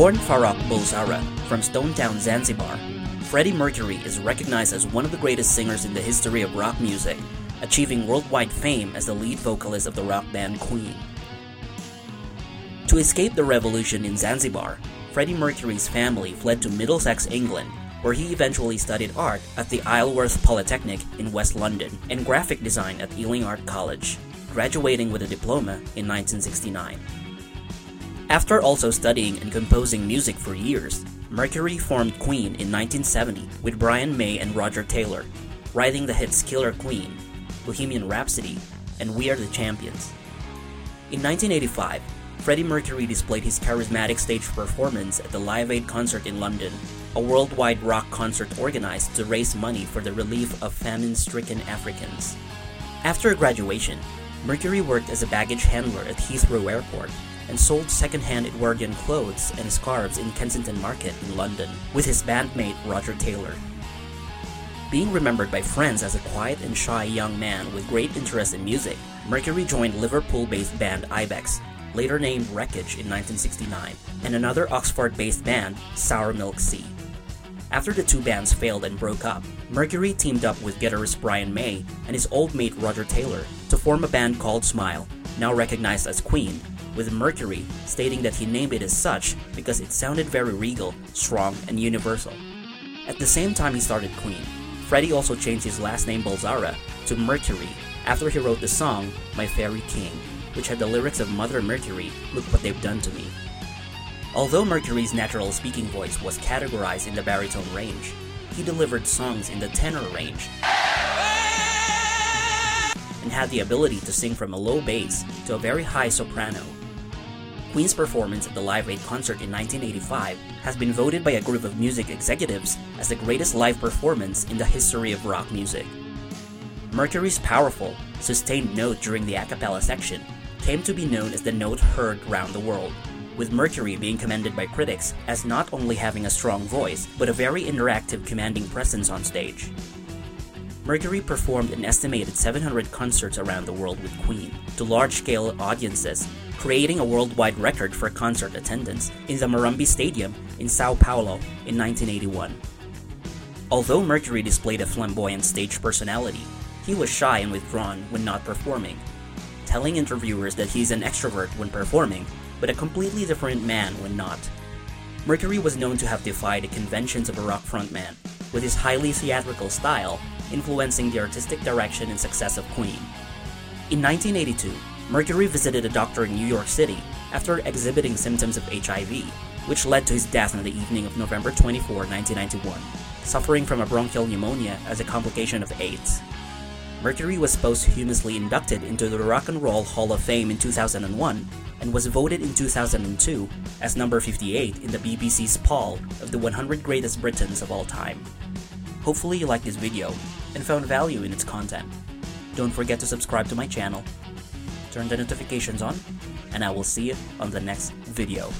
Born Farrokh Bulsara from Stone Town, Zanzibar, Freddie Mercury is recognized as one of the greatest singers in the history of rock music, achieving worldwide fame as the lead vocalist of the rock band Queen. To escape the revolution in Zanzibar, Freddie Mercury's family fled to Middlesex, England, where he eventually studied art at the Isleworth Polytechnic in West London and graphic design at Ealing Art College, graduating with a diploma in 1969. After also studying and composing music for years, Mercury formed Queen in 1970 with Brian May and Roger Taylor, writing the hits Killer Queen, Bohemian Rhapsody, and We Are the Champions. In 1985, Freddie Mercury displayed his charismatic stage performance at the Live Aid concert in London, a worldwide rock concert organized to raise money for the relief of famine stricken Africans. After graduation, Mercury worked as a baggage handler at Heathrow Airport and sold second-hand Edwardian clothes and scarves in Kensington Market in London with his bandmate Roger Taylor. Being remembered by friends as a quiet and shy young man with great interest in music, Mercury joined Liverpool-based band Ibex, later named Wreckage in 1969, and another Oxford-based band, Sour Milk Sea. After the two bands failed and broke up, Mercury teamed up with guitarist Brian May and his old mate Roger Taylor to form a band called Smile, now recognized as Queen, with Mercury stating that he named it as such because it sounded very regal, strong, and universal. At the same time he started Queen, Freddie also changed his last name Bulsara to Mercury after he wrote the song My Fairy King, which had the lyrics of Mother Mercury, Look What They've Done to Me. Although Mercury's natural speaking voice was categorized in the baritone range, he delivered songs in the tenor range and had the ability to sing from a low bass to a very high soprano. Queen's performance at the Live Aid concert in 1985 has been voted by a group of music executives as the greatest live performance in the history of rock music. Mercury's powerful, sustained note during the a cappella section came to be known as the note heard round the world, with Mercury being commended by critics as not only having a strong voice, but a very interactive commanding presence on stage. Mercury performed an estimated 700 concerts around the world with Queen to large-scale audiences, creating a worldwide record for concert attendance in the Morumbi Stadium in Sao Paulo in 1981. Although Mercury displayed a flamboyant stage personality, he was shy and withdrawn when not performing, telling interviewers that he's an extrovert when performing, but a completely different man when not. Mercury was known to have defied the conventions of a rock frontman, with his highly theatrical style influencing the artistic direction and success of Queen. In 1982, Mercury visited a doctor in New York City after exhibiting symptoms of HIV, which led to his death on the evening of November 24, 1991, suffering from a bronchial pneumonia as a complication of AIDS. Mercury was posthumously inducted into the Rock and Roll Hall of Fame in 2001 and was voted in 2002 as number 58 in the BBC's poll of the 100 greatest Britons of all time. Hopefully you liked this video and found value in its content. Don't forget to subscribe to my channel, turn the notifications on, and I will see you on the next video.